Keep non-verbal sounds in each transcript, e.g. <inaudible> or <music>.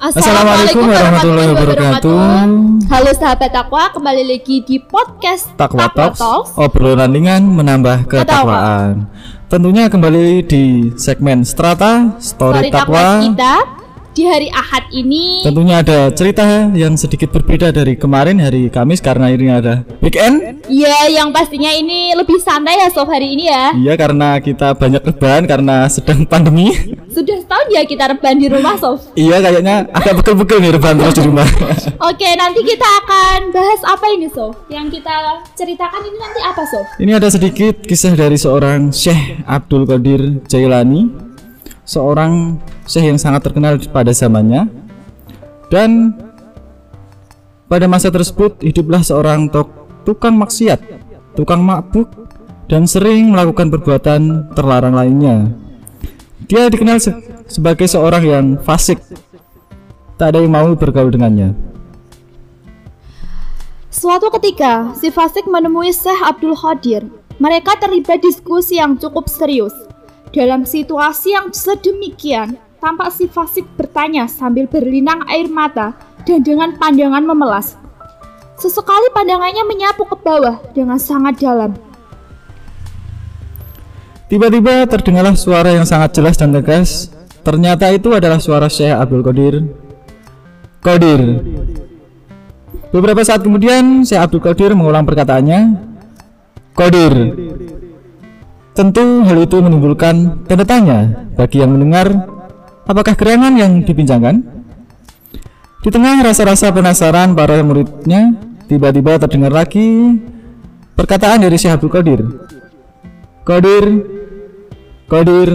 Assalamualaikum warahmatullahi wabarakatuh. Halo sahabat takwa, kembali lagi di podcast Takwa Talks, obrolan ringan menambah ketakwaan. Tentunya kembali di segmen Strata Story, Story takwa Takwa. kita di hari Ahad ini. Tentunya ada cerita yang sedikit berbeda dari kemarin hari Kamis karena ini ada weekend. Ya, yang pastinya ini lebih santai ya Sof hari ini ya. Iya karena kita banyak rebahan karena sedang pandemi. Sudah setahun ya kita rebahan di rumah Sof. iya kayaknya agak bekel-bekel nih rebahan terus di rumah. Oke, nanti kita akan bahas apa ini Sof? Yang kita ceritakan ini nanti apa Sof? Ini ada sedikit kisah dari seorang Syekh Abdul Qadir Jailani, seorang syekh yang sangat terkenal pada zamannya. Dan pada masa tersebut hiduplah seorang tok tukang maksiat, tukang mabuk dan sering melakukan perbuatan terlarang lainnya. Dia dikenal se- sebagai seorang yang fasik. Tak ada yang mau bergaul dengannya. Suatu ketika, si Fasik menemui Syekh Abdul Qadir. Mereka terlibat diskusi yang cukup serius. Dalam situasi yang sedemikian, tampak si Fasik bertanya sambil berlinang air mata dan dengan pandangan memelas. Sesekali pandangannya menyapu ke bawah dengan sangat dalam. Tiba-tiba terdengarlah suara yang sangat jelas dan tegas. Ternyata itu adalah suara Syekh Abdul Qadir. Qadir. Beberapa saat kemudian Syekh Abdul Qadir mengulang perkataannya. Qadir. Tentu hal itu menimbulkan tanda tanya bagi yang mendengar apakah gerangan yang dibincangkan? Di tengah rasa-rasa penasaran para muridnya, tiba-tiba terdengar lagi perkataan dari Syekh Abdul Qadir. Qadir, Qadir,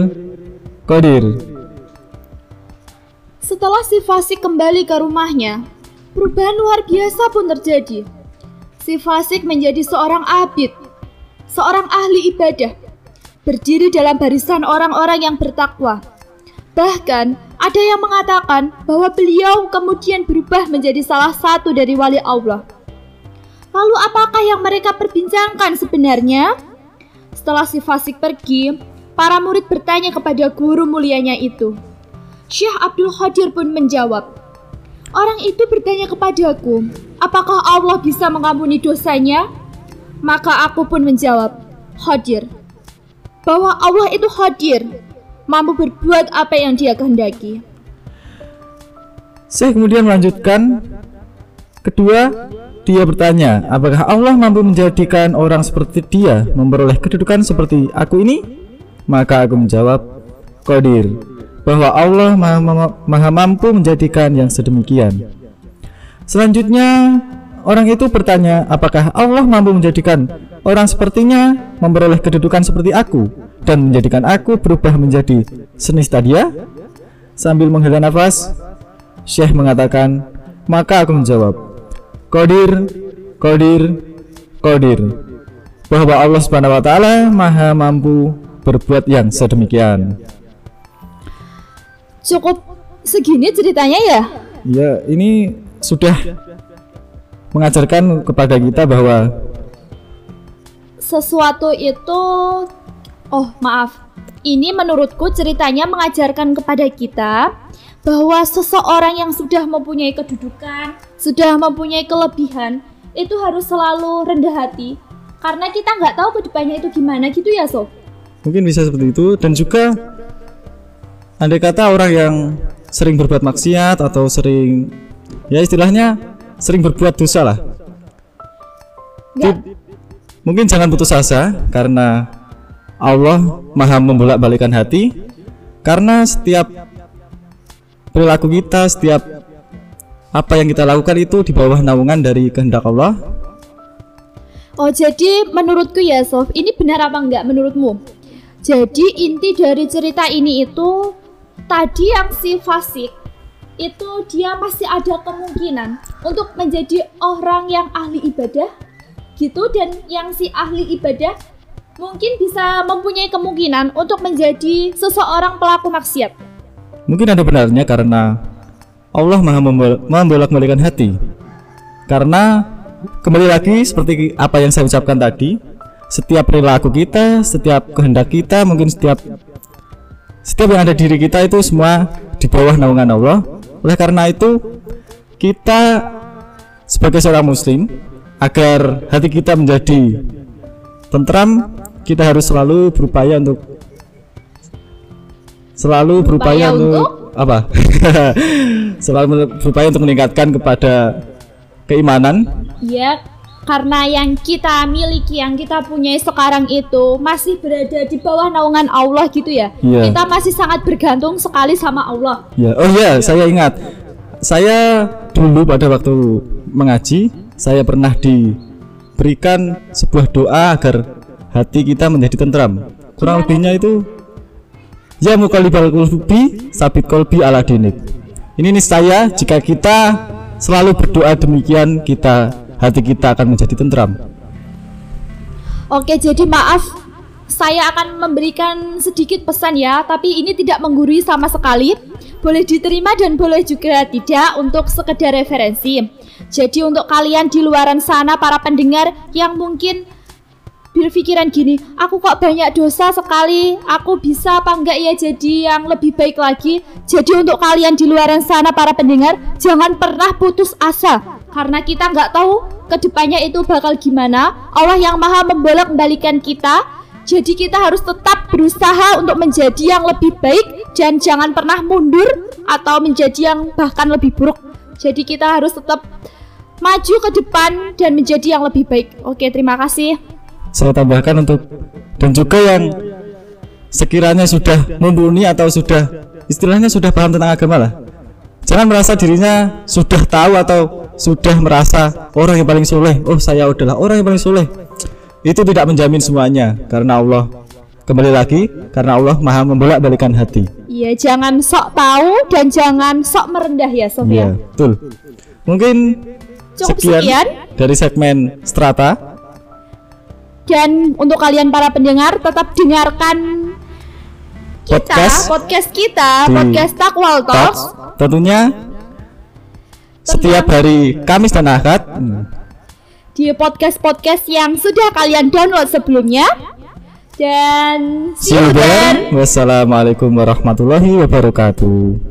Qadir. Setelah si Fasik kembali ke rumahnya, perubahan luar biasa pun terjadi. Si Fasik menjadi seorang abid, seorang ahli ibadah, berdiri dalam barisan orang-orang yang bertakwa. Bahkan, ada yang mengatakan bahwa beliau kemudian berubah menjadi salah satu dari wali Allah. Lalu apakah yang mereka perbincangkan sebenarnya? Setelah si Fasik pergi, para murid bertanya kepada guru mulianya itu. Syekh Abdul Qadir pun menjawab, Orang itu bertanya kepadaku, apakah Allah bisa mengampuni dosanya? Maka aku pun menjawab, Qadir, bahwa Allah itu hadir, mampu berbuat apa yang dia kehendaki. Syekh kemudian melanjutkan. Kedua, dia bertanya, apakah Allah mampu menjadikan orang seperti dia memperoleh kedudukan seperti aku ini? Maka aku menjawab, Qadir, bahwa Allah maha, maha- maha mampu menjadikan yang sedemikian. Selanjutnya, orang itu bertanya, apakah Allah mampu menjadikan orang sepertinya memperoleh kedudukan seperti aku dan menjadikan aku berubah menjadi senista dia? Sambil menghela nafas, Syekh mengatakan, maka aku menjawab, Qadir, Qadir, Qadir, bahwa Allah Subhanahu wa taala Maha mampu berbuat yang sedemikian. Cukup segini ceritanya ya? Ya, ini sudah mengajarkan kepada kita bahwa Sesuatu itu, oh maaf, ini menurutku ceritanya mengajarkan kepada kita bahwa seseorang yang sudah mempunyai kedudukan, sudah mempunyai kelebihan, itu harus selalu rendah hati. Karena kita nggak tahu ke depannya itu gimana gitu ya Sof. mungkin bisa seperti itu dan juga andai kata orang yang sering berbuat maksiat atau sering ya istilahnya sering berbuat dosa lah Nggak, Mungkin jangan putus asa karena Allah maha membolak-balikan hati karena setiap perilaku kita, setiap apa yang kita lakukan itu di bawah naungan dari kehendak Allah. Oh jadi menurutku ya Sof, ini benar apa enggak menurutmu? Jadi inti dari cerita ini itu tadi yang si fasik itu dia masih ada kemungkinan untuk menjadi orang yang ahli ibadah gitu dan yang si ahli ibadah mungkin bisa mempunyai kemungkinan untuk menjadi seseorang pelaku maksiat. Mungkin ada benarnya karena Allah maha membol- membolak-balikan hati. Karena kembali lagi seperti apa yang saya ucapkan tadi, setiap perilaku kita, setiap kehendak kita, mungkin setiap setiap yang ada di diri kita itu semua di bawah naungan Allah. Oleh karena itu, kita sebagai seorang muslim agar hati kita menjadi tentram, kita harus selalu berupaya untuk selalu berupaya, Berupaya untuk, untuk? apa? <laughs> selalu berupaya untuk meningkatkan kepada keimanan Ya, karena yang kita miliki, yang kita punya sekarang itu masih berada di bawah naungan Allah gitu ya. Iya. Kita masih sangat bergantung sekali sama Allah. Ya, oh ya, saya ingat. Saya dulu pada waktu mengaji, saya pernah diberikan sebuah doa agar hati kita menjadi tentram. Kurang lebihnya itu Ya mukalibal kulbi sabit kolbi ala dinik. Ini niscaya jika kita selalu berdoa demikian kita hati kita akan menjadi tentram. Oke, jadi maaf saya akan memberikan sedikit pesan ya, tapi ini tidak menggurui sama sekali. Boleh diterima dan boleh juga tidak untuk sekedar referensi. Jadi untuk kalian di luaran sana para pendengar yang mungkin berpikiran gini, aku kok banyak dosa sekali, aku bisa apa enggak ya jadi yang lebih baik lagi. Jadi untuk kalian di luaran sana para pendengar, jangan pernah putus asa karena kita nggak tahu ke depannya itu bakal gimana. Allah yang maha membolak balikan kita. Jadi kita harus tetap berusaha untuk menjadi yang lebih baik dan jangan pernah mundur atau menjadi yang bahkan lebih buruk. Jadi kita harus tetap maju ke depan dan menjadi yang lebih baik. Oke, terima kasih. Saya tambahkan untuk dan juga yang sekiranya sudah mumpuni atau sudah istilahnya sudah paham tentang agama lah. Jangan merasa dirinya sudah tahu atau sudah merasa orang yang paling soleh. Oh saya adalah orang yang paling soleh. Itu tidak menjamin semuanya karena Allah kembali lagi karena Allah maha membolak balikan hati. Iya, jangan sok tahu dan jangan sok merendah ya, Sof ya. Iya, betul. Mungkin Cukup sekian, sekian. dari segmen Strata. Dan untuk kalian para pendengar tetap dengarkan kita Podcast podcast, kita, podcast Takwal Talks tentunya setiap hari Kamis dan Ahad. Di podcast-podcast yang sudah kalian download sebelumnya. Dan See you there. Wassalamualaikum warahmatullahi wabarakatuh.